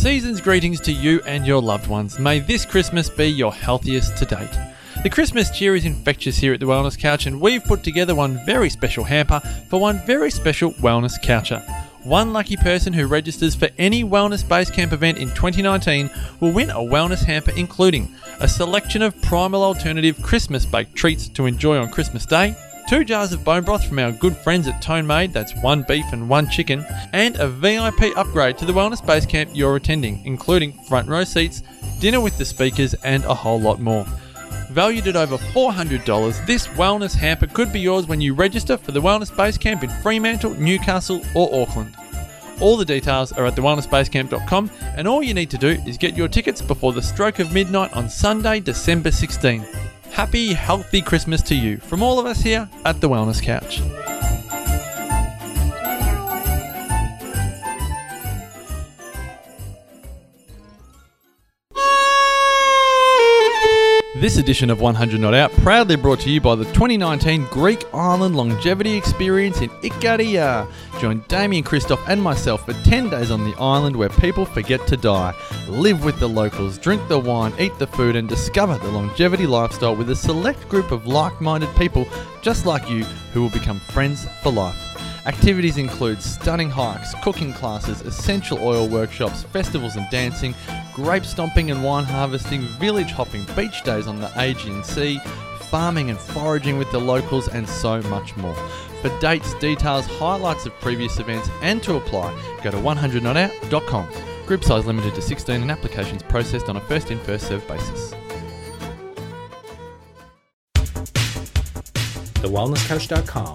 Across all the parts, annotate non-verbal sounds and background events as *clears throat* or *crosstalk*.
Season's greetings to you and your loved ones. May this Christmas be your healthiest to date. The Christmas cheer is infectious here at the Wellness Couch, and we've put together one very special hamper for one very special Wellness Coucher. One lucky person who registers for any Wellness Basecamp event in 2019 will win a wellness hamper including a selection of primal alternative Christmas baked treats to enjoy on Christmas Day, two jars of bone broth from our good friends at Tone Made, that's one beef and one chicken, and a VIP upgrade to the Wellness Basecamp you're attending, including front row seats, dinner with the speakers, and a whole lot more. Valued at over $400, this wellness hamper could be yours when you register for the Wellness Basecamp in Fremantle, Newcastle, or Auckland. All the details are at thewellnessbasecamp.com, and all you need to do is get your tickets before the stroke of midnight on Sunday, December 16. Happy, healthy Christmas to you from all of us here at the Wellness Couch. This edition of 100 Not Out proudly brought to you by the 2019 Greek Island Longevity Experience in Ikaria. Join Damian Kristof and myself for 10 days on the island where people forget to die. Live with the locals, drink the wine, eat the food, and discover the longevity lifestyle with a select group of like minded people just like you who will become friends for life. Activities include stunning hikes, cooking classes, essential oil workshops, festivals and dancing, grape stomping and wine harvesting, village hopping, beach days on the Aegean Sea, farming and foraging with the locals, and so much more. For dates, details, highlights of previous events, and to apply, go to 100notout.com. Group size limited to 16 and applications processed on a first in, first served basis. TheWellnessCouch.com,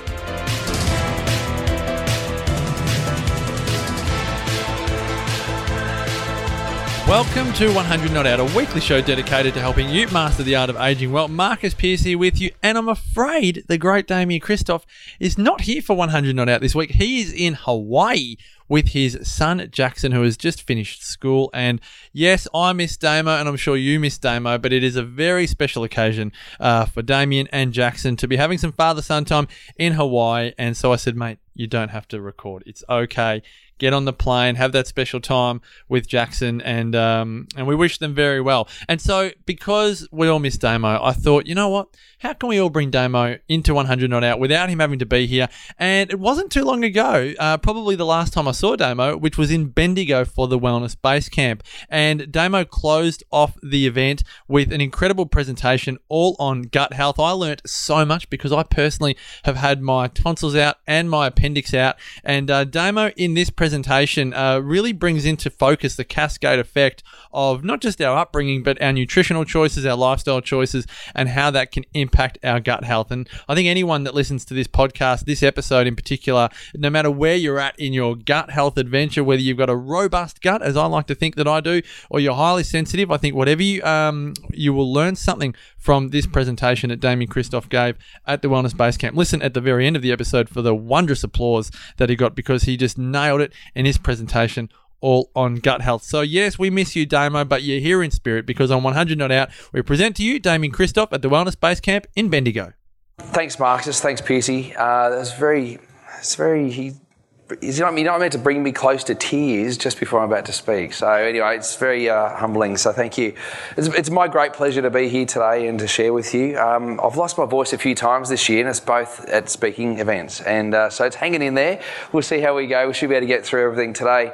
Welcome to 100 Not Out, a weekly show dedicated to helping you master the art of aging well. Marcus Pearce here with you, and I'm afraid the great Damian Kristof is not here for 100 Not Out this week. He is in Hawaii with his son Jackson, who has just finished school. And yes, I miss Damo, and I'm sure you miss Damo, but it is a very special occasion uh, for Damian and Jackson to be having some father son time in Hawaii. And so I said, mate, you don't have to record. It's okay. Get on the plane, have that special time with Jackson, and um, and we wish them very well. And so, because we all miss Damo, I thought, you know what? How can we all bring Damo into 100 Not Out without him having to be here? And it wasn't too long ago, uh, probably the last time I saw Damo, which was in Bendigo for the Wellness Base Camp. And Damo closed off the event with an incredible presentation all on gut health. I learnt so much because I personally have had my tonsils out and my appendix out. And uh, Damo in this presentation uh, really brings into focus the cascade effect of not just our upbringing, but our nutritional choices, our lifestyle choices, and how that can impact our gut health. And I think anyone that listens to this podcast, this episode in particular, no matter where you're at in your gut health adventure, whether you've got a robust gut, as I like to think that I do, or you're highly sensitive, I think whatever you um, you will learn something from this presentation that Damian Kristof gave at the Wellness Base Camp. Listen at the very end of the episode for the wondrous applause that he got because he just nailed it in his presentation all on gut health. So yes, we miss you, Damo, but you're here in spirit because on 100 Not Out, we present to you Damian Kristof at the Wellness Base Camp in Bendigo. Thanks, Marcus. Thanks, Piercy. Uh, that's very, it's very. He, you're not meant to bring me close to tears just before I'm about to speak. So anyway, it's very uh, humbling. So thank you. It's, it's, my great pleasure to be here today and to share with you. Um, I've lost my voice a few times this year, and it's both at speaking events, and uh, so it's hanging in there. We'll see how we go. We should be able to get through everything today.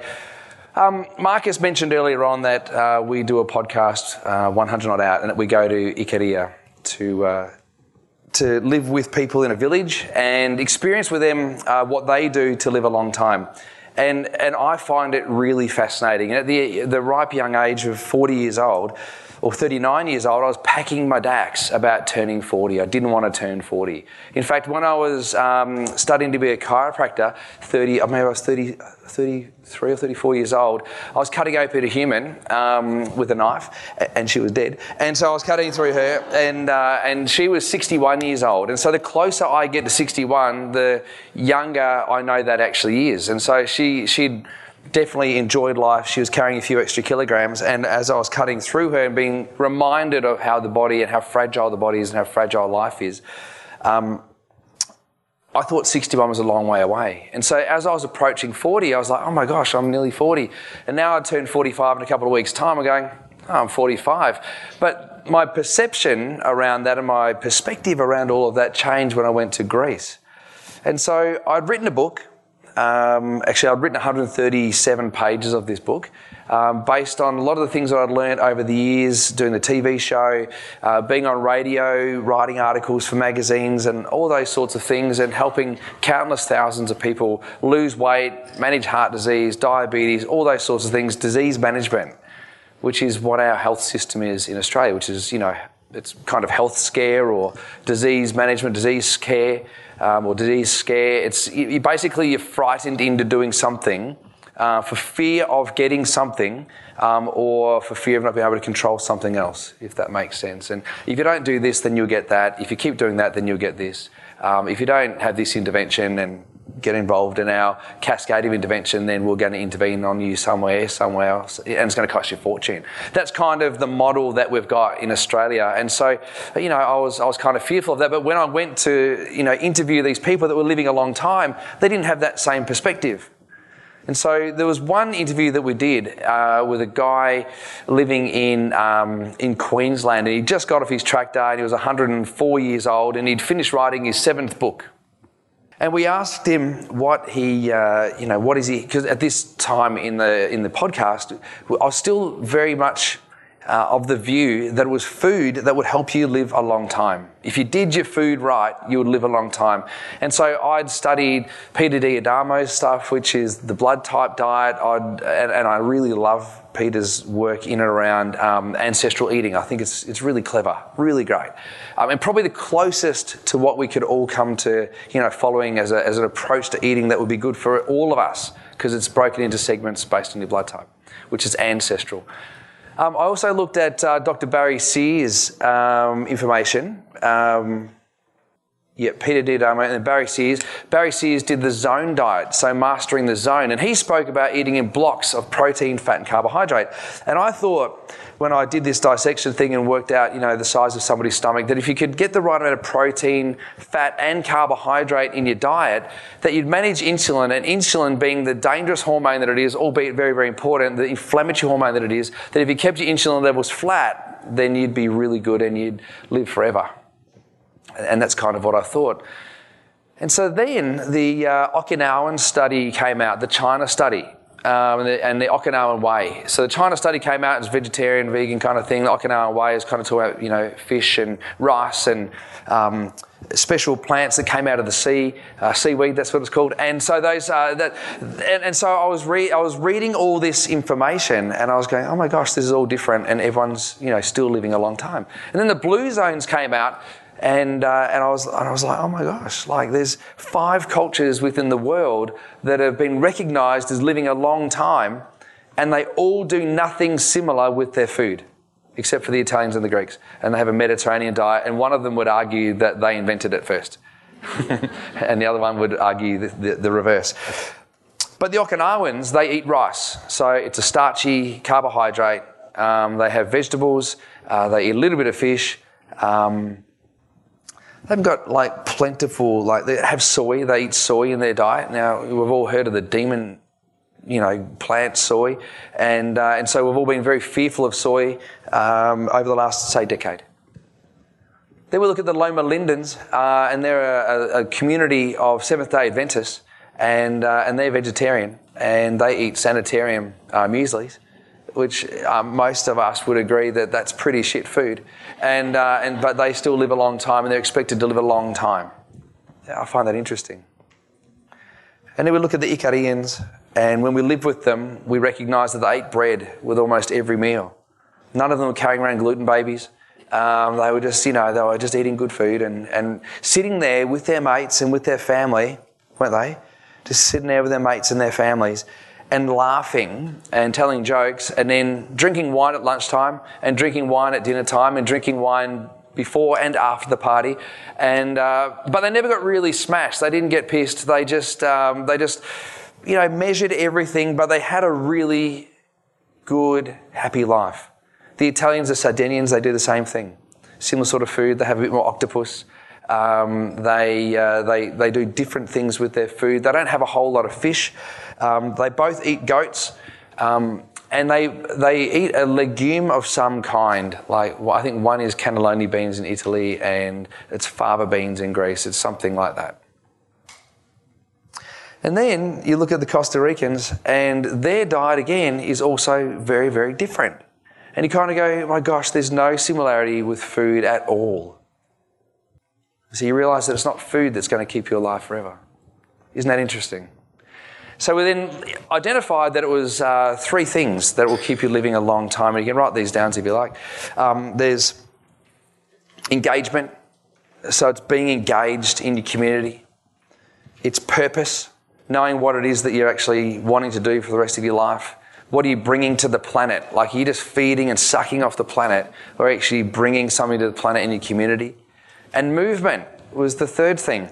Um, Marcus mentioned earlier on that uh, we do a podcast, uh, 100 Not Out, and that we go to Ikaria to uh, to live with people in a village and experience with them uh, what they do to live a long time. And, and I find it really fascinating. And at the, the ripe young age of 40 years old, or 39 years old, I was packing my dacks about turning 40. I didn't want to turn 40. In fact, when I was um, studying to be a chiropractor, 30, I mean, I was 30, 33 or 34 years old, I was cutting open a human um, with a knife, and she was dead. And so I was cutting through her, and, uh, and she was 61 years old. And so the closer I get to 61, the younger I know that actually is. And so she, she'd definitely enjoyed life. She was carrying a few extra kilograms, and as I was cutting through her and being reminded of how the body and how fragile the body is and how fragile life is, um, I thought 61 was a long way away. And so as I was approaching 40, I was like, oh my gosh, I'm nearly 40. And now I turned 45 in a couple of weeks' time. I'm going, oh, I'm 45. But my perception around that and my perspective around all of that changed when I went to Greece. And so I'd written a book. Um, actually, I'd written 137 pages of this book um, based on a lot of the things that I'd learned over the years doing the TV show, uh, being on radio, writing articles for magazines, and all those sorts of things, and helping countless thousands of people lose weight, manage heart disease, diabetes, all those sorts of things, disease management, which is what our health system is in Australia, which is, you know, it's kind of health scare or disease management, disease care. Um, or disease scare. It's you, basically you're frightened into doing something uh, for fear of getting something um, or for fear of not being able to control something else, if that makes sense. And if you don't do this, then you'll get that. If you keep doing that, then you'll get this. Um, if you don't have this intervention and get involved in our cascade of intervention, then we're going to intervene on you somewhere, somewhere else, and it's going to cost you a fortune. That's kind of the model that we've got in Australia. And so, you know, I was, I was kind of fearful of that. But when I went to, you know, interview these people that were living a long time, they didn't have that same perspective. And so there was one interview that we did uh, with a guy living in um, in Queensland, and he just got off his tractor, and he was 104 years old, and he'd finished writing his seventh book. And we asked him what he, uh, you know, what is he? Because at this time in the in the podcast, I was still very much uh, of the view that it was food that would help you live a long time. If you did your food right, you would live a long time. And so I'd studied Peter D'Adamo's stuff, which is the blood type diet. I'd, and, and I really love Peter's work in and around um, ancestral eating. I think it's, it's really clever, really great. Um, and probably the closest to what we could all come to, you know, following as, a, as an approach to eating that would be good for all of us because it's broken into segments based on your blood type, which is ancestral. Um, I also looked at uh, Dr. Barry Sears' um, information. Um, yeah, Peter did, um, and Barry Sears. Barry Sears did the zone diet, so mastering the zone, and he spoke about eating in blocks of protein, fat, and carbohydrate. And I thought, when I did this dissection thing and worked out, you know, the size of somebody's stomach, that if you could get the right amount of protein, fat, and carbohydrate in your diet, that you'd manage insulin, and insulin being the dangerous hormone that it is, albeit very, very important, the inflammatory hormone that it is, that if you kept your insulin levels flat, then you'd be really good and you'd live forever. And that's kind of what I thought. And so then the uh, Okinawan study came out, the China study, um, and, the, and, the, Okinawan way. So the China study came out as vegetarian, vegan kind of thing. The Okinawan way is kind of talking about, you know, fish and rice and um, special plants that came out of the sea, uh, seaweed, that's what it's called. And so those, uh, that, and, and, so I was, re- I was reading all this information and I was going, oh my gosh, this is all different and everyone's, you know, still living a long time. And then the blue zones came out and, uh, and, I was, and I was like, oh my gosh, like there's five cultures within the world that have been recognized as living a long time, and they all do nothing similar with their food, except for the Italians and the Greeks. And they have a Mediterranean diet, and one of them would argue that they invented it first. *laughs* and the other one would argue the, the, the reverse. But the Okinawans, they eat rice. So it's a starchy carbohydrate. Um, they have vegetables. Uh, they eat a little bit of fish. Um, They've got like plentiful, like they have soy. They eat soy in their diet. Now we've all heard of the demon, you know, plant soy, and uh, and so we've all been very fearful of soy um, over the last say decade. Then we look at the Loma Lindens, uh, and they're a, a, community of Seventh Day Adventists, and uh, and they're vegetarian, and they eat sanitarium uh, mueslis which um, most of us would agree that that's pretty shit food. And, uh, and, but they still live a long time and they're expected to live a long time. I find that interesting. And then we look at the Icarians, and when we lived with them, we recognise that they ate bread with almost every meal. None of them were carrying around gluten babies. Um, they were just, you know, they were just eating good food and, and sitting there with their mates and with their family, weren't they? Just sitting there with their mates and their families and laughing and telling jokes and then drinking wine at lunchtime and drinking wine at dinner time and drinking wine before and after the party and uh, but they never got really smashed they didn't get pissed they just um, they just you know, measured everything, but they had a really good, happy life. The Italians, the Sardinians, they do the same thing. Similar sort of food. They have a bit more octopus. Um, they, uh, they, they do different things with their food. They don't have a whole lot of fish. Um, they both eat goats. Um, and they, they eat a legume of some kind. Like well, I think one is cannellini beans in Italy, and it's fava beans in Greece. It's something like that. And then you look at the Costa Ricans, and their diet again is also very, very different. And you kind of go, oh my gosh, there's no similarity with food at all. So you realize that it's not food that's going to keep you alive forever. Isn't that interesting? So we then identified that it was uh, three things that will keep you living a long time. And you can write these down if you like. Um, there's engagement. So it's being engaged in your community. It's purpose, knowing what it is that you're actually wanting to do for the rest of your life. What are you bringing to the planet? Like, are you just feeding and sucking off the planet, or actually bringing something to the planet in your community? And movement was the third thing.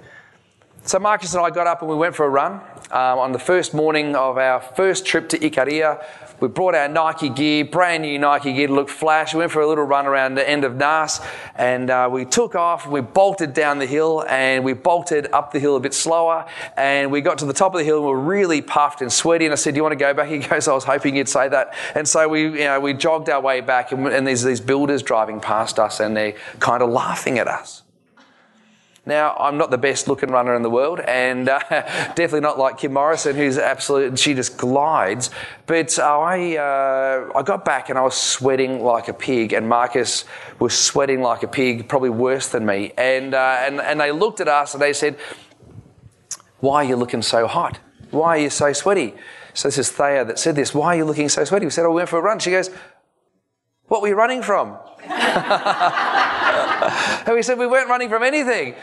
So Marcus and I got up and we went for a run um, on the first morning of our first trip to Ikaria. We brought our Nike gear, brand new Nike gear to look flash. We went for a little run around the end of Naas and uh, we took off. We bolted down the hill and we bolted up the hill a bit slower. And we got to the top of the hill and we were really puffed and sweaty. And I said, Do you want to go back? *laughs* He goes, I was hoping you'd say that. And so we, you know, we jogged our way back and, and there's these builders driving past us and they're kind of laughing at us. Now, I'm not the best looking runner in the world, and uh, *laughs* definitely not like Kim Morrison, who's absolute, she just glides. But I, uh, I got back and I was sweating like a pig, and Marcus was sweating like a pig, probably worse than me. And, uh, and, and they looked at us and they said, Why are you looking so hot? Why are you so sweaty? So this is Thea that said this. Why are you looking so sweaty? We said, Oh, we went for a run. She goes, What were you running from? *laughs* *laughs* and we said, We weren't running from anything.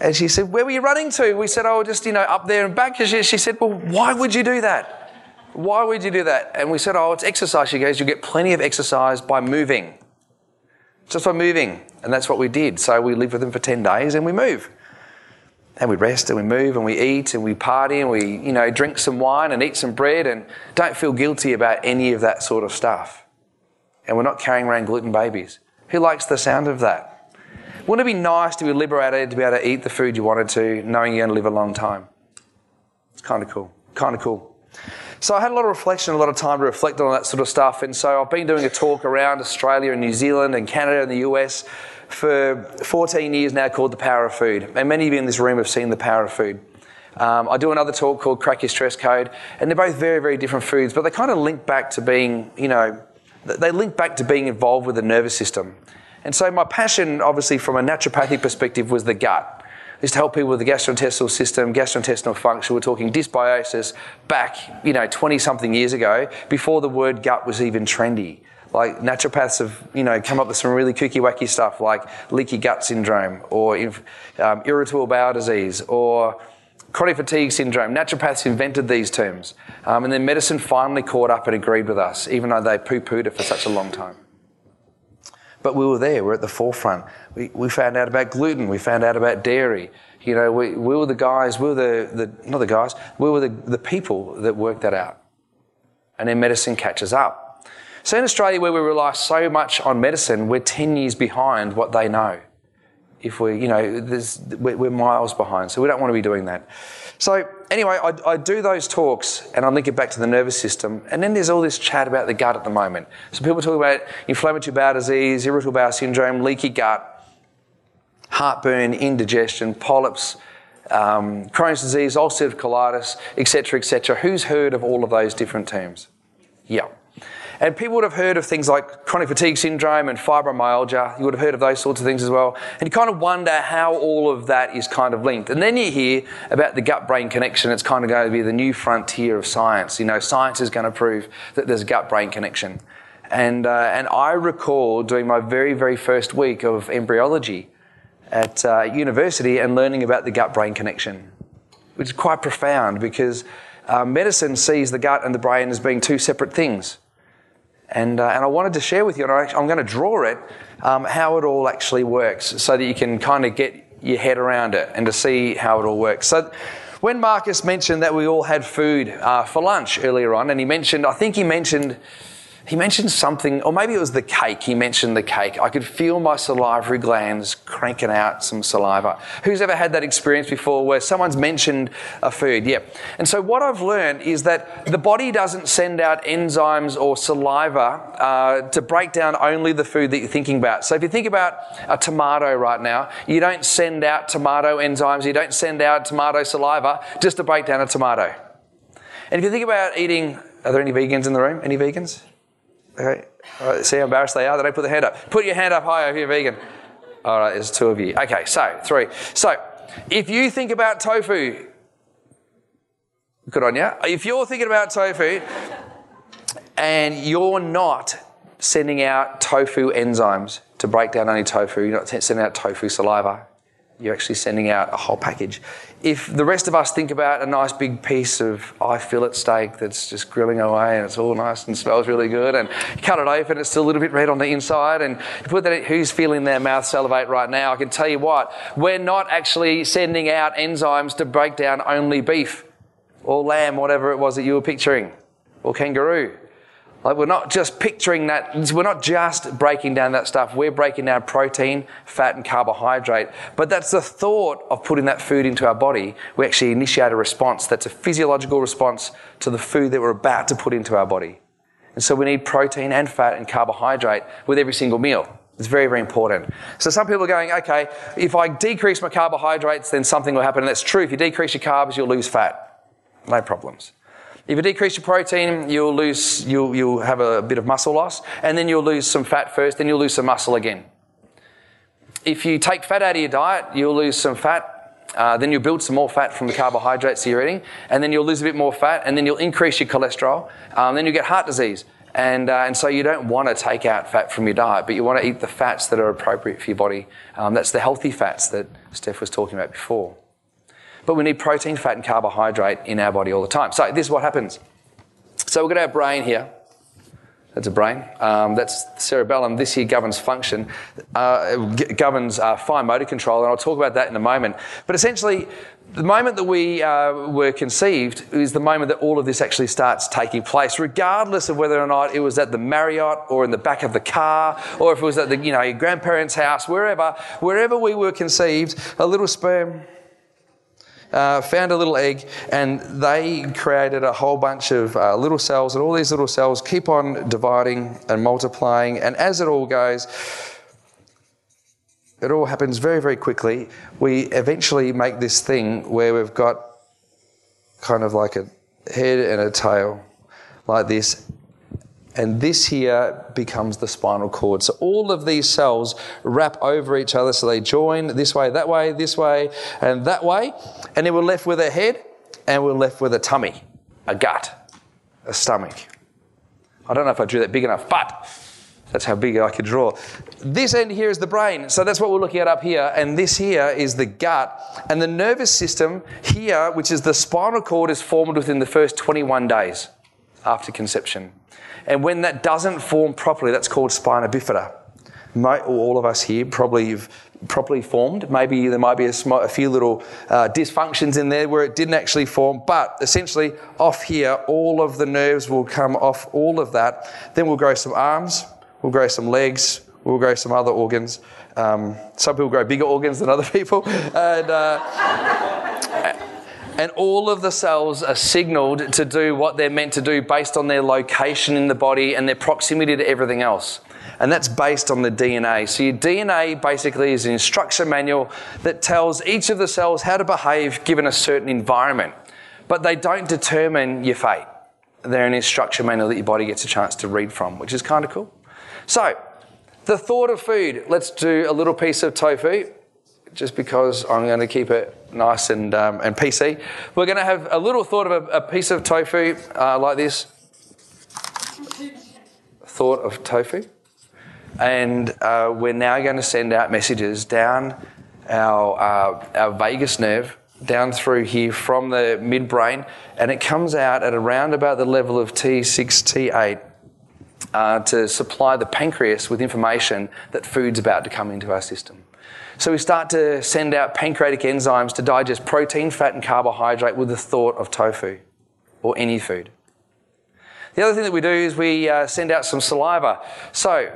And she said, Where were you running to? We said, Oh, just, you know, up there and back. She, she said, Well, why would you do that? Why would you do that? And we said, Oh, it's exercise. She goes, You get plenty of exercise by moving. Just by moving. And that's what we did. So we lived with them for 10 days and we move. And we rest and we move and we eat and we party and we, you know, drink some wine and eat some bread and don't feel guilty about any of that sort of stuff. And we're not carrying around gluten babies. Who likes the sound of that? Wouldn't it be nice to be liberated to be able to eat the food you wanted to, knowing you're going to live a long time? It's kind of cool. Kind of cool. So I had a lot of reflection, a lot of time to reflect on that sort of stuff. And so I've been doing a talk around Australia and New Zealand and Canada and the US for 14 years now called The Power of Food. And many of you in this room have seen The Power of Food. Um, I do another talk called Crack Your Stress Code. And they're both very, very different foods, but they kind of link back to being, you know, they link back to being involved with the nervous system. And so my passion, obviously, from a naturopathic perspective, was the gut. Is to help people with the gastrointestinal system, gastrointestinal function. We're talking dysbiosis back, you know, 20 something years ago, before the word gut was even trendy. Like naturopaths have, you know, come up with some really kooky wacky stuff like leaky gut syndrome or um, irritable bowel disease or chronic fatigue syndrome. Naturopaths invented these terms. Um, and then medicine finally caught up and agreed with us, even though they poo pooed it for such a long time. But we were there, we we're at the forefront. We, we found out about gluten, we found out about dairy. You know, we, we were the guys, we were the, the not the guys, we were the, the people that worked that out. And then medicine catches up. So in Australia, where we rely so much on medicine, we're 10 years behind what they know. If we, you know, we're, we're miles behind, so we don't want to be doing that. So anyway, I, I, do those talks and I link it back to the nervous system. And then there's all this chat about the gut at the moment. So people talk about inflammatory bowel disease, irritable bowel syndrome, leaky gut, heartburn, indigestion, polyps, um, Crohn's disease, ulcerative colitis, etc., etc. Who's heard of all of those different terms? Yeah. And people would have heard of things like chronic fatigue syndrome and fibromyalgia. You would have heard of those sorts of things as well. And you kind of wonder how all of that is kind of linked. And then you hear about the gut brain connection. It's kind of going to be the new frontier of science. You know, science is going to prove that there's a gut brain connection. And, uh, and I recall doing my very, very first week of embryology at uh, university and learning about the gut brain connection, which is quite profound because uh, medicine sees the gut and the brain as being two separate things. And, uh, and I wanted to share with you, and I'm going to draw it, um, how it all actually works so that you can kind of get your head around it and to see how it all works. So, when Marcus mentioned that we all had food uh, for lunch earlier on, and he mentioned, I think he mentioned, he mentioned something, or maybe it was the cake. He mentioned the cake. I could feel my salivary glands cranking out some saliva. Who's ever had that experience before where someone's mentioned a food? Yep. And so what I've learned is that the body doesn't send out enzymes or saliva uh, to break down only the food that you're thinking about. So if you think about a tomato right now, you don't send out tomato enzymes, you don't send out tomato saliva just to break down a tomato. And if you think about eating, are there any vegans in the room? Any vegans? Okay. See how embarrassed they are? They don't put their hand up. Put your hand up high if you're vegan. All right, there's two of you. Okay, so three. So if you think about tofu, good on you. If you're thinking about tofu and you're not sending out tofu enzymes to break down only tofu, you're not sending out tofu saliva, you're actually sending out a whole package. If the rest of us think about a nice big piece of eye fillet steak that's just grilling away and it's all nice and smells really good, and you cut it open, it's still a little bit red on the inside, and you put that, who's feeling their mouth salivate right now? I can tell you what, we're not actually sending out enzymes to break down only beef or lamb, whatever it was that you were picturing, or kangaroo. Like we're not just picturing that, we're not just breaking down that stuff, we're breaking down protein, fat, and carbohydrate. But that's the thought of putting that food into our body. We actually initiate a response that's a physiological response to the food that we're about to put into our body. And so we need protein and fat and carbohydrate with every single meal. It's very, very important. So some people are going, okay, if I decrease my carbohydrates, then something will happen. And that's true. If you decrease your carbs, you'll lose fat. No problems. If you decrease your protein, you'll lose, you'll, you'll have a bit of muscle loss, and then you'll lose some fat first, then you'll lose some muscle again. If you take fat out of your diet, you'll lose some fat, uh, then you'll build some more fat from the carbohydrates you're eating, and then you'll lose a bit more fat, and then you'll increase your cholesterol, um, then you get heart disease. And, uh, and so you don't want to take out fat from your diet, but you want to eat the fats that are appropriate for your body. Um, that's the healthy fats that Steph was talking about before. But we need protein, fat, and carbohydrate in our body all the time. So this is what happens. So we've got our brain here. That's a brain. Um, that's cerebellum. This here governs function, uh, governs uh, fine motor control, and I'll talk about that in a moment. But essentially, the moment that we uh, were conceived is the moment that all of this actually starts taking place, regardless of whether or not it was at the Marriott or in the back of the car, or if it was at the you know your grandparents' house, wherever, wherever we were conceived, a little sperm uh, found a little egg and they created a whole bunch of uh, little cells, and all these little cells keep on dividing and multiplying. And as it all goes, it all happens very, very quickly. We eventually make this thing where we've got kind of like a head and a tail, like this, and this here becomes the spinal cord. So all of these cells wrap over each other, so they join this way, that way, this way, and that way, and then we're left with a head, and we're left with a tummy, a gut, a stomach. I don't know if I drew that big enough, but that's how big I could draw. This end here is the brain, so that's what we're looking at up here, and this here is the gut. And the nervous system here, which is the spinal cord, is formed within the first 21 days after conception. And when that doesn't form properly, that's called spina bifida. All of us here probably have properly formed. Maybe there might be a, a few little uh, dysfunctions in there where it didn't actually form, but essentially off here, all of the nerves will come off all of that. Then we'll grow some arms, we'll grow some legs, we'll grow some other organs. Um, some people grow bigger organs than other *laughs* people. And, uh, and all of the cells are signaled to do what they're meant to do based on their location in the body and their proximity to everything else. And that's based on the DNA. So, your DNA basically is an instruction manual that tells each of the cells how to behave given a certain environment. But they don't determine your fate. They're an instruction manual that your body gets a chance to read from, which is kind of cool. So, the thought of food. Let's do a little piece of tofu just because I'm going to keep it nice and, um, and PC. We're going to have a little thought of a, a piece of tofu uh, like this. Thought of tofu. And uh, we're now going to send out messages down our, uh, our vagus nerve, down through here from the midbrain, and it comes out at around about the level of T6, T8. Uh, to supply the pancreas with information that food's about to come into our system. So we start to send out pancreatic enzymes to digest protein, fat, and carbohydrate with the thought of tofu or any food. The other thing that we do is we uh, send out some saliva. So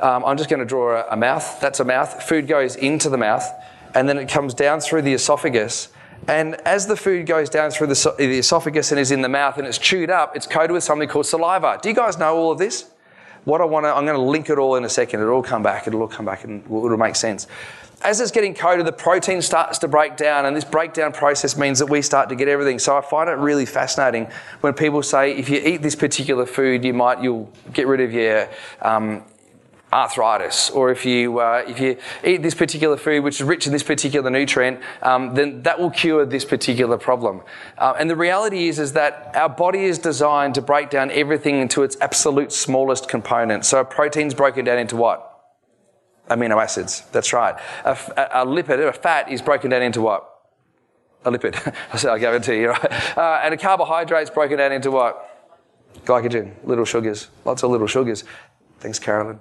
um, I'm just going to draw a, a mouth. That's a mouth. Food goes into the mouth, and then it comes down through the esophagus. And as the food goes down through the, the esophagus and is in the mouth and it's chewed up, it's coated with something called saliva. Do you guys know all of this? What I want to, I'm going to link it all in a second. It'll all come back. It'll all come back and it'll make sense. As it's getting coated, the protein starts to break down, and this breakdown process means that we start to get everything. So I find it really fascinating when people say, if you eat this particular food, you might you'll get rid of your um, arthritis, or if you uh, if you eat this particular food which is rich in this particular nutrient, um, then that will cure this particular problem. Uh, and the reality is is that our body is designed to break down everything into its absolute smallest component. So a protein's broken down into what? Amino acids. That's right. A lipid, a fat, is broken down into what? A lipid. *laughs* I give it to you. Right? Uh, and a carbohydrate's broken down into what? Glycogen, little sugars, lots of little sugars. Thanks, Carolyn.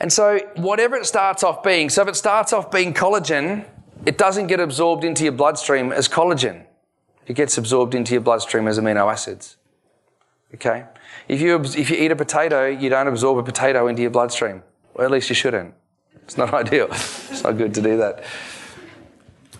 And so, whatever it starts off being, so if it starts off being collagen, it doesn't get absorbed into your bloodstream as collagen. It gets absorbed into your bloodstream as amino acids. Okay? If you, if you eat a potato, you don't absorb a potato into your bloodstream. Or at least you shouldn't. It's not *laughs* ideal. It's not good to do that.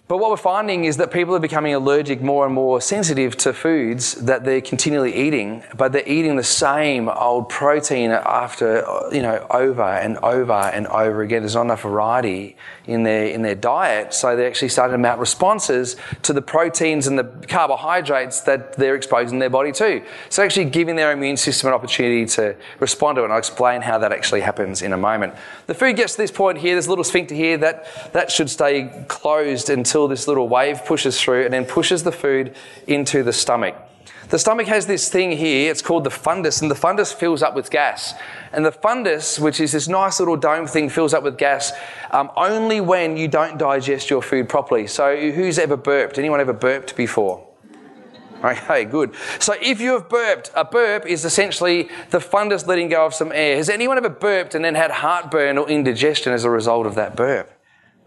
But what we're finding is that people are becoming allergic more and more sensitive to foods that they're continually eating, but they're eating the same old protein after, you know, over and over and over again. There's not enough variety in their, in their diet, so they're actually starting to mount responses to the proteins and the carbohydrates that they're exposing their body to. So actually giving their immune system an opportunity to respond to it. And I'll explain how that actually happens in a moment. The food gets to this point here, there's a little sphincter here, that, that should stay closed until this little wave pushes through and then pushes the food into the stomach. The stomach has this thing here, it's called the fundus, and the fundus fills up with gas. And the fundus, which is this nice little dome thing, fills up with gas um, only when you don't digest your food properly. So, who's ever burped? Anyone ever burped before? Okay, good. So if you have burped, a burp is essentially the fundus letting go of some air. Has anyone ever burped and then had heartburn or indigestion as a result of that burp?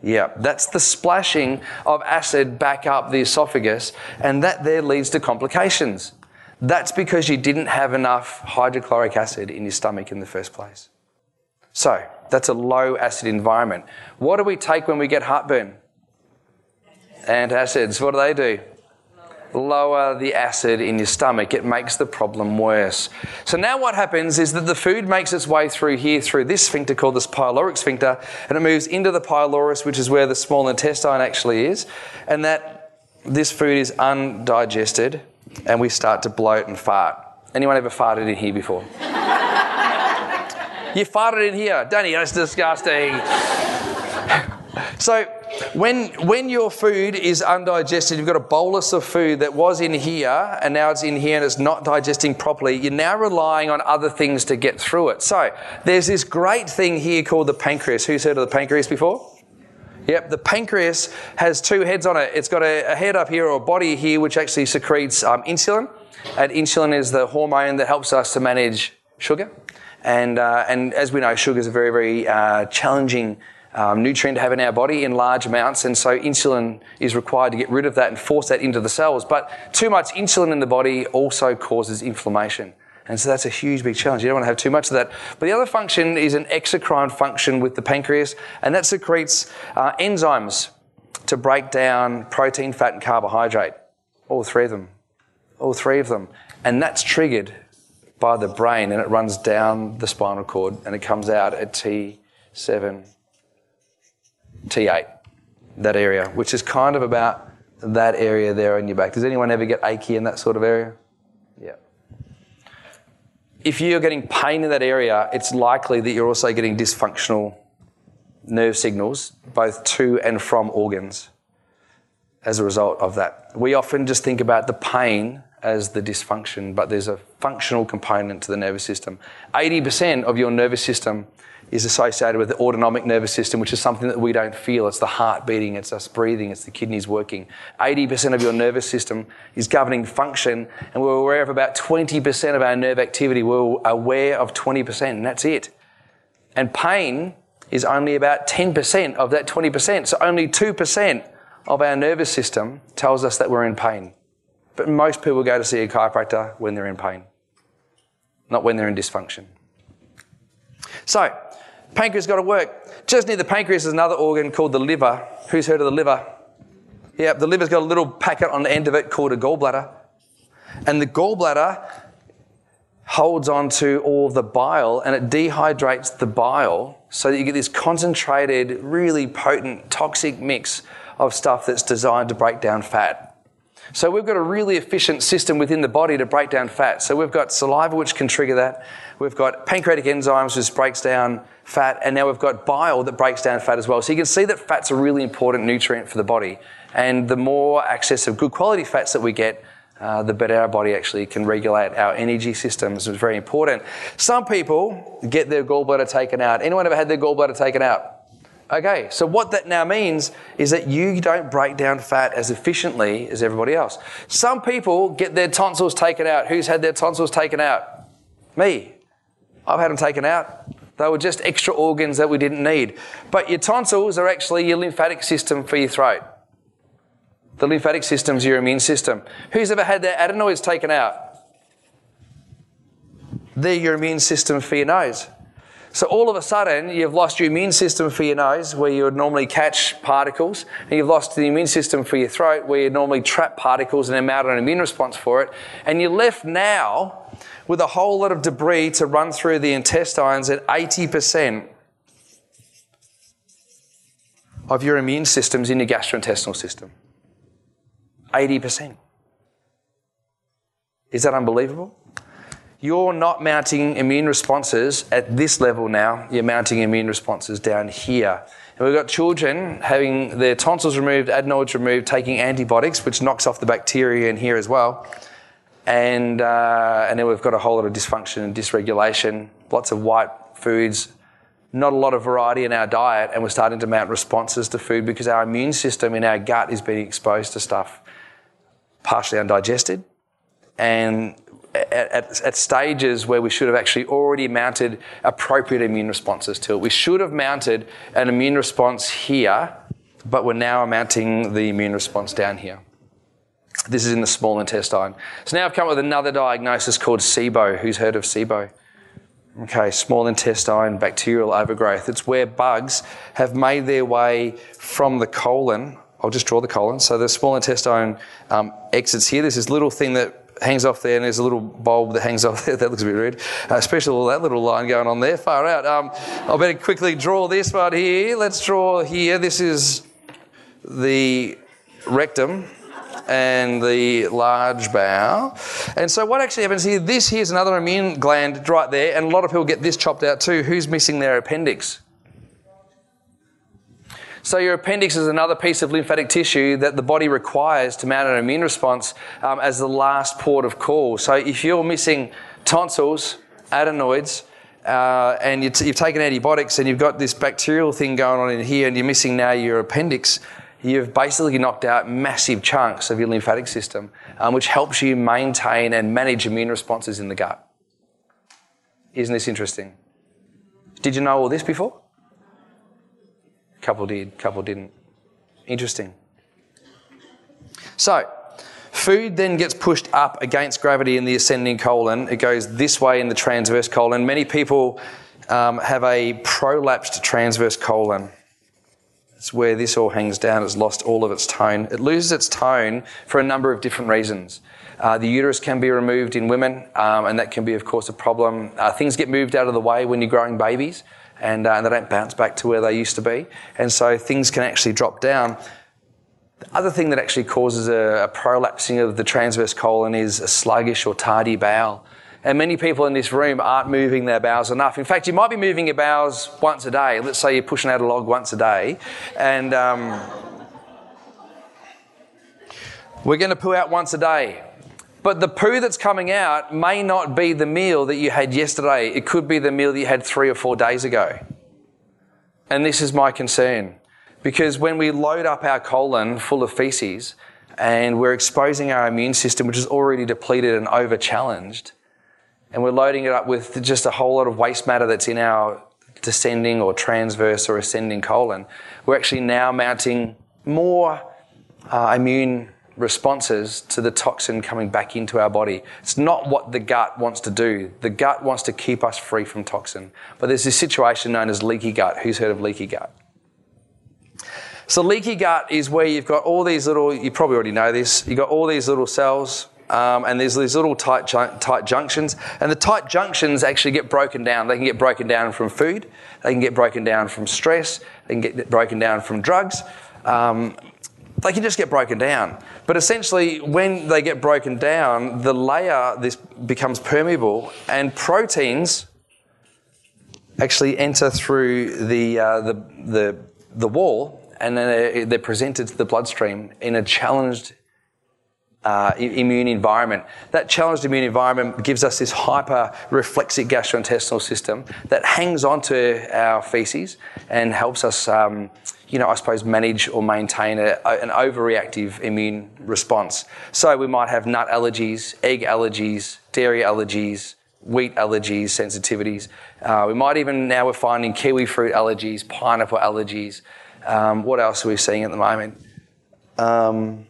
Yeah, that's the splashing of acid back up the esophagus, and that there leads to complications. That's because you didn't have enough hydrochloric acid in your stomach in the first place. So, that's a low acid environment. What do we take when we get heartburn? Antacids. What do they do? Lower the acid in your stomach. It makes the problem worse. So now what happens is that the food makes its way through here, through this sphincter called this pyloric sphincter, and it moves into the pylorus, which is where the small intestine actually is, and that this food is undigested, and we start to bloat and fart. Anyone ever farted in here before? *laughs* you farted in here, Danny. That's disgusting. *laughs* so when, when your food is undigested, you've got a bolus of food that was in here and now it's in here and it's not digesting properly, you're now relying on other things to get through it. So there's this great thing here called the pancreas. Who's heard of the pancreas before? Yep, the pancreas has two heads on it. It's got a, a head up here or a body here which actually secretes um, insulin. And insulin is the hormone that helps us to manage sugar. And, uh, and as we know, sugar is a very, very uh, challenging um, nutrient to have in our body in large amounts, and so insulin is required to get rid of that and force that into the cells. But too much insulin in the body also causes inflammation. And so that's a huge, big challenge. You don't want to have too much of that. But the other function is an exocrine function with the pancreas, and that secretes uh, enzymes to break down protein, fat, and carbohydrate. All three of them. All three of them. And that's triggered by the brain, and it runs down the spinal cord, and it comes out at T7 T8, that area, which is kind of about that area there on your back. Does anyone ever get achy in that sort of area? Yeah. If you're getting pain in that area, it's likely that you're also getting dysfunctional nerve signals, both to and from organs, as a result of that. We often just think about the pain as the dysfunction, but there's a functional component to the nervous system. 80% of your nervous system is associated with the autonomic nervous system, which is something that we don't feel. It's the heart beating, it's us breathing, it's the kidneys working. 80% of your nervous system is governing function, and we're aware of about 20% of our nerve activity. We're aware of 20%, and that's it. And pain is only about 10% of that 20%. So only 2% of our nervous system tells us that we're in pain. But most people go to see a chiropractor when they're in pain, not when they're in dysfunction. So, pancreas got to work. Just near the pancreas is another organ called the liver. Who's heard of the liver? Yeah, the liver's got a little packet on the end of it called a gallbladder. And the gallbladder holds on to all the bile and it dehydrates the bile so that you get this concentrated, really potent, toxic mix of stuff that's designed to break down fat. So we've got a really efficient system within the body to break down fat. So we've got saliva which can trigger that. We've got pancreatic enzymes which breaks down fat, and now we've got bile that breaks down fat as well. So you can see that fat's a really important nutrient for the body. And the more access of good quality fats that we get, uh, the better our body actually can regulate our energy systems. It's very important. Some people get their gallbladder taken out. Anyone ever had their gallbladder taken out? Okay, so what that now means is that you don't break down fat as efficiently as everybody else. Some people get their tonsils taken out. Who's had their tonsils taken out? Me. I've had them taken out. They were just extra organs that we didn't need. But your tonsils are actually your lymphatic system for your throat. The lymphatic system is your immune system. Who's ever had their adenoids taken out? They're your immune system for your nose. So all of a sudden, you've lost your immune system for your nose, where you would normally catch particles, and you've lost the immune system for your throat, where you normally trap particles and then mount an immune response for it. And you're left now with a whole lot of debris to run through the intestines at 80% of your immune systems in your gastrointestinal system. 80%. Is that unbelievable? you're not mounting immune responses at this level now, you're mounting immune responses down here. And we've got children having their tonsils removed, adenoids removed, taking antibiotics, which knocks off the bacteria in here as well. And, uh, and then we've got a whole lot of dysfunction and dysregulation, lots of white foods, not a lot of variety in our diet, and we're starting to mount responses to food because our immune system in our gut is being exposed to stuff partially undigested and at, at, at, stages where we should have actually already mounted appropriate immune responses to it. We should have mounted an immune response here, but we're now mounting the immune response down here. This is in the small intestine. So now I've come up with another diagnosis called SIBO. Who's heard of SIBO? Okay, small intestine bacterial overgrowth. It's where bugs have made their way from the colon. I'll just draw the colon. So the small intestine um, exits here. There's this little thing that hangs off there, and there's a little bulb that hangs *laughs* off there. That looks a bit rude, uh, especially that little line going on there. Far out. Um, I better quickly draw this one here. Let's draw here. This is the rectum and the large bowel. And so what actually happens here, this here is another immune gland right there, and a lot of people get this chopped out too. Who's missing their appendix? So, your appendix is another piece of lymphatic tissue that the body requires to mount an immune response um, as the last port of call. So, if you're missing tonsils, adenoids, uh, and you have taken antibiotics and you've got this bacterial thing going on in here, and you're missing now your appendix, you've basically knocked out massive chunks of your lymphatic system, um, which helps you maintain and manage immune responses in the gut. Isn't this interesting? Did you know all this before? Couple did, couple didn't. Interesting. So, food then gets pushed up against gravity in the ascending colon. It goes this way in the transverse colon. Many people um, have a prolapsed transverse colon. It's where this all hangs down. It's lost all of its tone. It loses its tone for a number of different reasons. Uh, the uterus can be removed in women, um, and that can be, of course, a problem. Uh, things get moved out of the way when you're growing babies and, uh, and they don't bounce back to where they used to be. And so things can actually drop down. The other thing that actually causes a, a prolapsing of the transverse colon is a sluggish or tardy bowel. And many people in this room aren't moving their bowels enough. In fact, you might be moving your bowels once a day. Let's say you're pushing out a log once a day. And um, we're going to poo out once a day. But the poo that's coming out may not be the meal that you had yesterday. It could be the meal that you had three or four days ago. And this is my concern. Because when we load up our colon full of feces and we're exposing our immune system, which is already depleted and over challenged, and we're loading it up with just a whole lot of waste matter that's in our descending or transverse or ascending colon, we're actually now mounting more uh, immune responses to the toxin coming back into our body. It's not what the gut wants to do. The gut wants to keep us free from toxin. But there's this situation known as leaky gut. Who's heard of leaky gut? So leaky gut is where you've got all these little, you probably already know this, you've got all these little cells um, and there's these little tight, tight junctions. And the tight junctions actually get broken down. They can get broken down from food, they can get broken down from stress, they can get broken down from drugs. Um, they can just get broken down. But essentially, when they get broken down, the layer this becomes permeable, and proteins actually enter through the uh, the, the the wall, and then they're presented to the bloodstream in a challenged uh, immune environment. That challenged immune environment gives us this hyper reflexic gastrointestinal system that hangs onto our feces and helps us, um, you know, I suppose, manage or maintain a, an overreactive immune response. So we might have nut allergies, egg allergies, dairy allergies, wheat allergies, sensitivities. Uh, we might even now we're finding kiwi fruit allergies, pineapple allergies. Um, what else are we seeing at the moment? Um,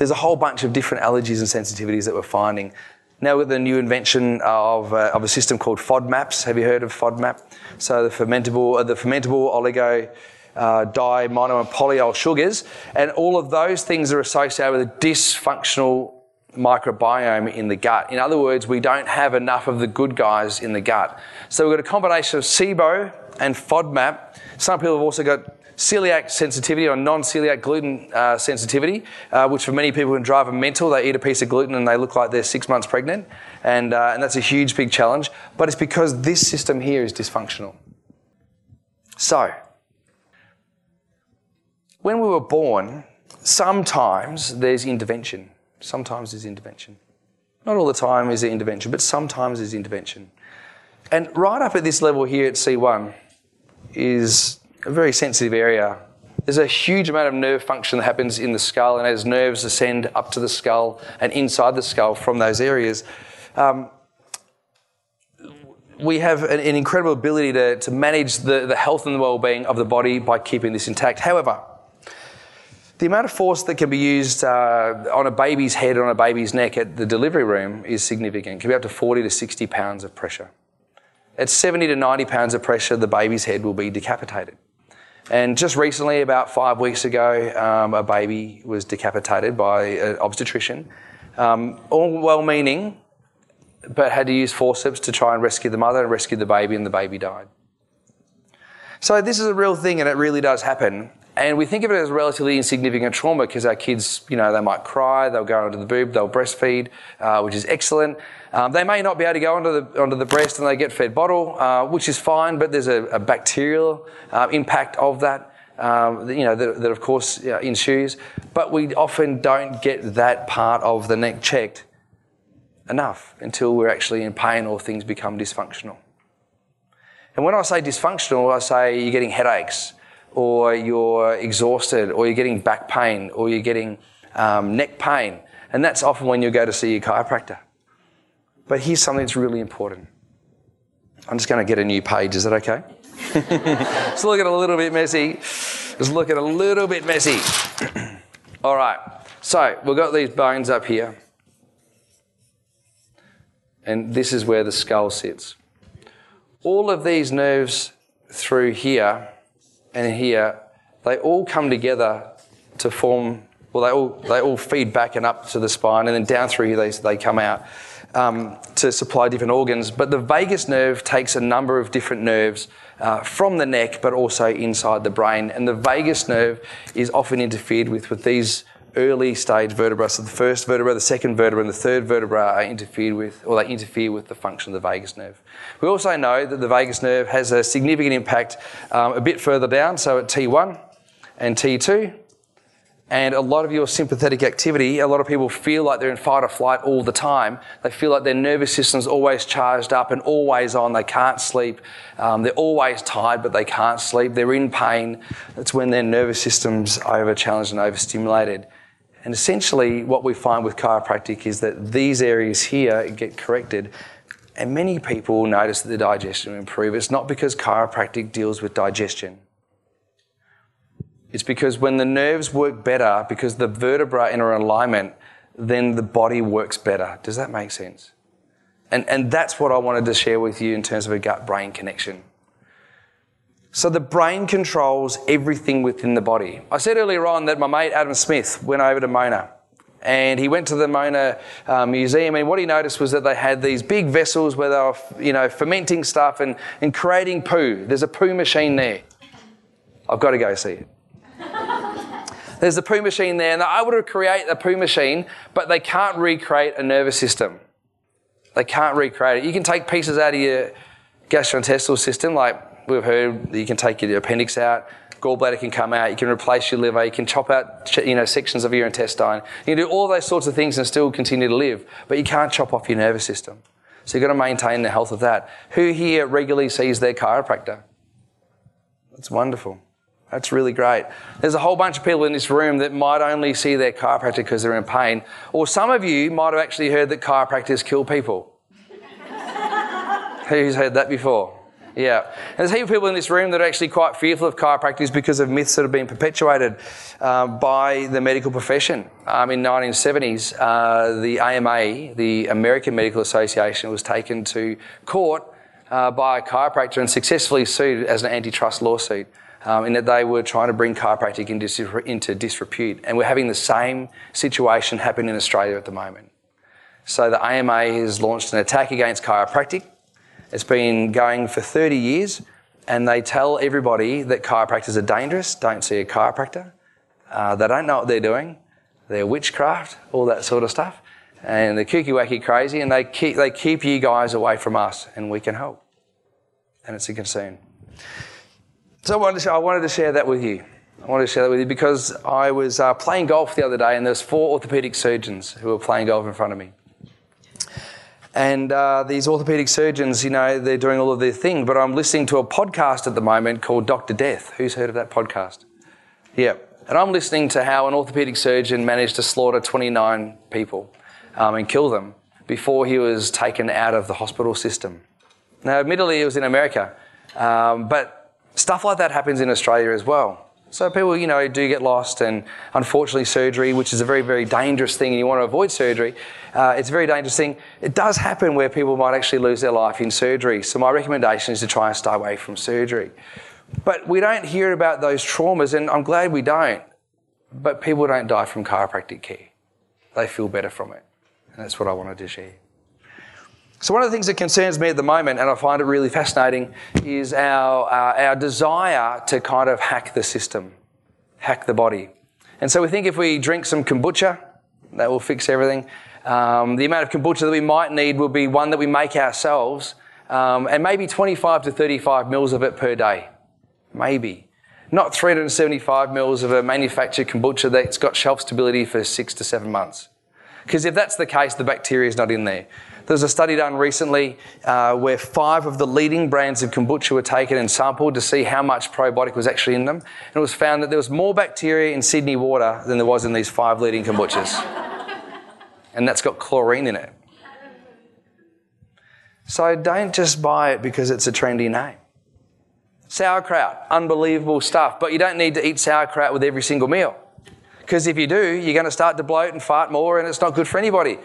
there's a whole bunch of different allergies and sensitivities that we're finding. Now with the new invention of, uh, of a system called FODMAPs. Have you heard of FODMAP? So the fermentable, uh, the fermentable oligo uh, di, mono, and polyol sugars, and all of those things are associated with a dysfunctional microbiome in the gut. In other words, we don't have enough of the good guys in the gut. So we've got a combination of SIBO and FODMAP. Some people have also got celiac sensitivity or non-celiac gluten uh, sensitivity, uh, which for many people can drive them mental. They eat a piece of gluten and they look like they're six months pregnant, and, uh, and that's a huge, big challenge. But it's because this system here is dysfunctional. So, when we were born, sometimes there's intervention. Sometimes there's intervention. Not all the time is there intervention, but sometimes there's intervention. And right up at this level here at C1 is a very sensitive area. There's a huge amount of nerve function that happens in the skull, and as nerves ascend up to the skull and inside the skull from those areas, um, we have an, an, incredible ability to, to manage the, the health and the well-being of the body by keeping this intact. However, the amount of force that can be used uh, on a baby's head or on a baby's neck at the delivery room is significant. It can be up to 40 to 60 pounds of pressure. At 70 to 90 pounds of pressure, the baby's head will be decapitated. And just recently, about five weeks ago, um, a baby was decapitated by an obstetrician. Um, all well meaning, but had to use forceps to try and rescue the mother and rescue the baby, and the baby died. So, this is a real thing, and it really does happen. And we think of it as relatively insignificant trauma because our kids, you know, they might cry, they'll go onto the boob, they'll breastfeed, uh, which is excellent. Um, they may not be able to go onto the, onto the breast and they get fed bottle, uh, which is fine, but there's a, a bacterial uh, impact of that. Um, you know, that, that of course uh, ensues, but we often don't get that part of the neck checked enough until we're actually in pain or things become dysfunctional. And when I say dysfunctional, I say you're getting headaches, or you're exhausted, or you're getting back pain, or you're getting um, neck pain. And that's often when you go to see your chiropractor. But here's something that's really important. I'm just going to get a new page. Is that okay? *laughs* Let's look at a little bit messy. Let's look at a little bit messy. *clears throat* All right. So we've got these bones up here. And this is where the skull sits. All of these nerves through here and here, they all come together to form, well, they all, they all feed back and up to the spine, and then down through here they, they come out um, to supply different organs. But the vagus nerve takes a number of different nerves uh, from the neck, but also inside the brain. And the vagus nerve is often interfered with with these early stage vertebrae. So the first vertebra, the second vertebra, and the third vertebra are interfered with, or they interfere with the function of the vagus nerve. We also know that the vagus nerve has a significant impact um, a bit further down, so at T1 and T2, and a lot of your sympathetic activity, a lot of people feel like they're in fight or flight all the time. They feel like their nervous system's always charged up and always on. They can't sleep. Um, they're always tired, but they can't sleep. They're in pain. That's when their nervous system's over challenged and overstimulated. And essentially, what we find with chiropractic is that these areas here get corrected And many people notice that the digestion will improve. It's not because chiropractic deals with digestion. It's because when the nerves work better, because the vertebrae are in alignment, then the body works better. Does that make sense? And, and that's what I wanted to share with you in terms of a gut brain connection. So the brain controls everything within the body. I said earlier on that my mate Adam Smith went over to Mona and he went to the Mona uh, Museum, and what he noticed was that they had these big vessels where they were, you know, fermenting stuff and, and creating poo. There's a poo machine there. I've got to go see it. *laughs* There's a poo machine there, and they're able to create a poo machine, but they can't recreate a nervous system. They can't recreate it. You can take pieces out of your gastrointestinal system, like we've heard, that you can take your appendix out, gallbladder can come out, you can replace your liver, you can chop out you know, sections of your intestine. You can do all those sorts of things and still continue to live, but you can't chop off your nervous system. So you've got to maintain the health of that. Who here regularly sees their chiropractor? That's wonderful. That's really great. There's a whole bunch of people in this room that might only see their chiropractor because they're in pain. Or some of you might have actually heard that chiropractors kill people. *laughs* Who's heard that before? Yeah. There's a heap of people in this room that are actually quite fearful of chiropractors because of myths that have been perpetuated uh, by the medical profession. Um, in 1970s, uh, the AMA, the American Medical Association, was taken to court uh, by a chiropractor and successfully sued as an antitrust lawsuit. Um, in that they were trying to bring chiropractic into, into disrepute. And we're having the same situation happen in Australia at the moment. So the AMA has launched an attack against chiropractic it's been going for 30 years, and they tell everybody that chiropractors are dangerous, don't see a chiropractor. Uh, they don't know what they're doing. They're witchcraft, all that sort of stuff. And they're kooky wacky crazy, and they keep, they keep you guys away from us, and we can help. And it's a concern. So I wanted to, share, I wanted to share that with you. I wanted to share that with you because I was uh, playing golf the other day, and there's four orthopedic surgeons who were playing golf in front of me. And uh, these orthopedic surgeons, you know, they're doing all of their thing. But I'm listening to a podcast at the moment called Dr. Death. Who's heard of that podcast? Yeah. And I'm listening to how an orthopedic surgeon managed to slaughter 29 people um, and kill them before he was taken out of the hospital system. Now, admittedly, it was in America, um, but stuff like that happens in Australia as well. So people, you know, do get lost, and unfortunately, surgery, which is a very, very dangerous thing, and you want to avoid surgery, uh, it's a very dangerous thing. It does happen where people might actually lose their life in surgery. So my recommendation is to try and stay away from surgery. But we don't hear about those traumas, and I'm glad we don't. But people don't die from chiropractic care. They feel better from it. And that's what I wanted to share. So, one of the things that concerns me at the moment, and I find it really fascinating, is our, uh, our desire to kind of hack the system, hack the body. And so we think if we drink some kombucha, that will fix everything. Um, the amount of kombucha that we might need will be one that we make ourselves, um, and maybe 25 to 35 mils of it per day. Maybe. Not 375 mils of a manufactured kombucha that's got shelf stability for six to seven months. Because if that's the case, the bacteria is not in there. There's a study done recently uh, where five of the leading brands of kombucha were taken and sampled to see how much probiotic was actually in them. And it was found that there was more bacteria in Sydney water than there was in these five leading kombuchas. *laughs* and that's got chlorine in it. So don't just buy it because it's a trendy name. Sauerkraut, unbelievable stuff, but you don't need to eat sauerkraut with every single meal. Because if you do, you're going to start to bloat and fart more, and it's not good for anybody.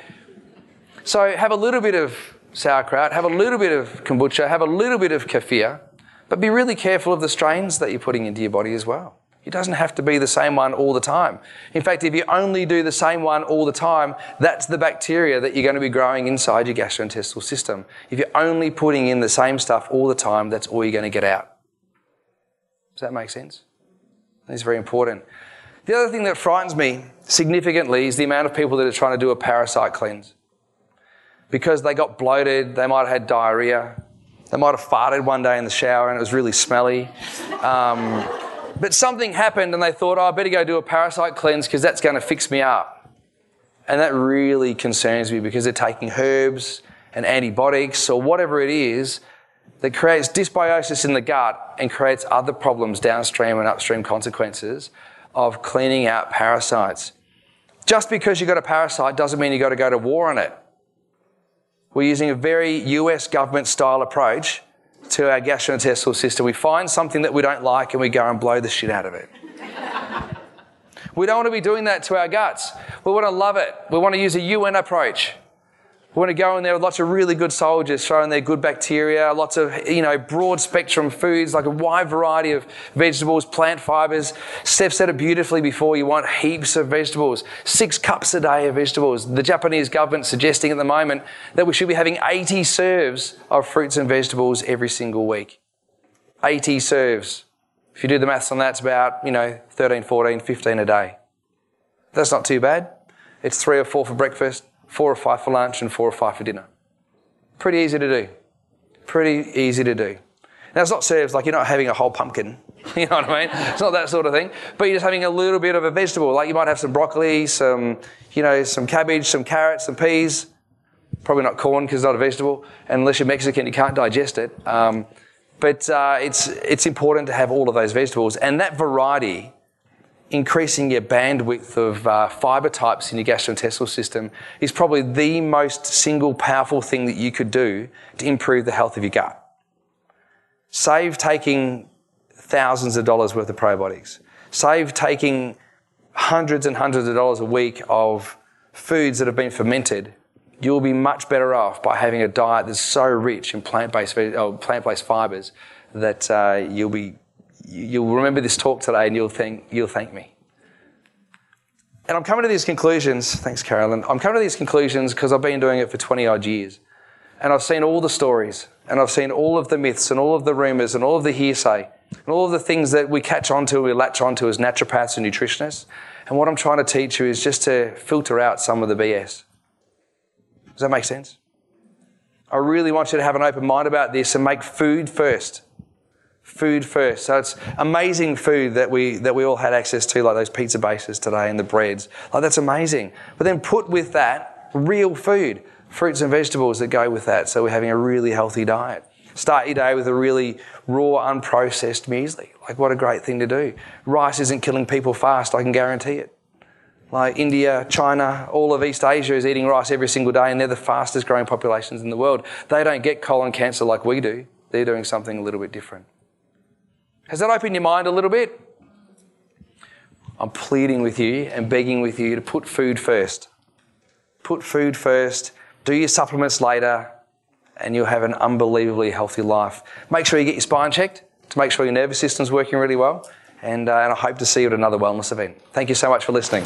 So have a little bit of sauerkraut, have a little bit of kombucha, have a little bit of kefir, but be really careful of the strains that you're putting into your body as well. It doesn't have to be the same one all the time. In fact, if you only do the same one all the time, that's the bacteria that you're going to be growing inside your gastrointestinal system. If you're only putting in the same stuff all the time, that's all you're going to get out. Does that make sense? It's very important. The other thing that frightens me significantly is the amount of people that are trying to do a parasite cleanse because they got bloated, they might have had diarrhea, they might have farted one day in the shower and it was really smelly. Um, but something happened and they thought, oh, I better go do a parasite cleanse because that's going to fix me up. And that really concerns me because they're taking herbs and antibiotics or whatever it is that creates dysbiosis in the gut and creates other problems downstream and upstream consequences of cleaning out parasites. Just because you've got a parasite doesn't mean you've got to go to war on it. We're using a very US government style approach to our gastrointestinal system. We find something that we don't like and we go and blow the shit out of it. *laughs* we don't want to be doing that to our guts. We want to love it. We want to use a UN approach. We want to go in there with lots of really good soldiers showing their good bacteria, lots of, you know, broad spectrum foods, like a wide variety of vegetables, plant fibers. Steph said it beautifully before. You want heaps of vegetables, six cups a day of vegetables. The Japanese government suggesting at the moment that we should be having 80 serves of fruits and vegetables every single week. 80 serves. If you do the maths on that, it's about, you know, 13, 14, 15 a day. That's not too bad. It's three or four for breakfast, four or five for lunch, and four or five for dinner. Pretty easy to do. Pretty easy to do. Now, it's not serves like you're not having a whole pumpkin. *laughs* You know what I mean? It's not that sort of thing. But you're just having a little bit of a vegetable. Like you might have some broccoli, some, you know, some cabbage, some carrots, some peas. Probably not corn because it's not a vegetable. And unless you're Mexican, you can't digest it. Um, but uh, it's, it's important to have all of those vegetables. And that variety increasing your bandwidth of uh, fiber types in your gastrointestinal system is probably the most single powerful thing that you could do to improve the health of your gut. Save taking thousands of dollars worth of probiotics. Save taking hundreds and hundreds of dollars a week of foods that have been fermented. You'll be much better off by having a diet that's so rich in plant-based, oh, plant-based fibers that uh, you'll be you'll remember this talk today and you'll think you'll thank me. And I'm coming to these conclusions. Thanks, Carolyn. I'm coming to these conclusions because I've been doing it for 20 odd years. And I've seen all the stories, and I've seen all of the myths, and all of the rumors, and all of the hearsay, and all of the things that we catch onto, we latch onto as naturopaths and nutritionists. And what I'm trying to teach you is just to filter out some of the BS. Does that make sense? I really want you to have an open mind about this and make food first food first. So it's amazing food that we that we all had access to, like those pizza bases today and the breads. Like that's amazing. But then put with that real food, fruits and vegetables that go with that. So we're having a really healthy diet. Start your day with a really raw, unprocessed muesli. Like what a great thing to do. Rice isn't killing people fast, I can guarantee it. Like India, China, all of East Asia is eating rice every single day, and they're the fastest growing populations in the world. They don't get colon cancer like we do. They're doing something a little bit different. Has that opened your mind a little bit? I'm pleading with you and begging with you to put food first. Put food first, do your supplements later, and you'll have an unbelievably healthy life. Make sure you get your spine checked to make sure your nervous system's working really well. And, uh, and I hope to see you at another wellness event. Thank you so much for listening.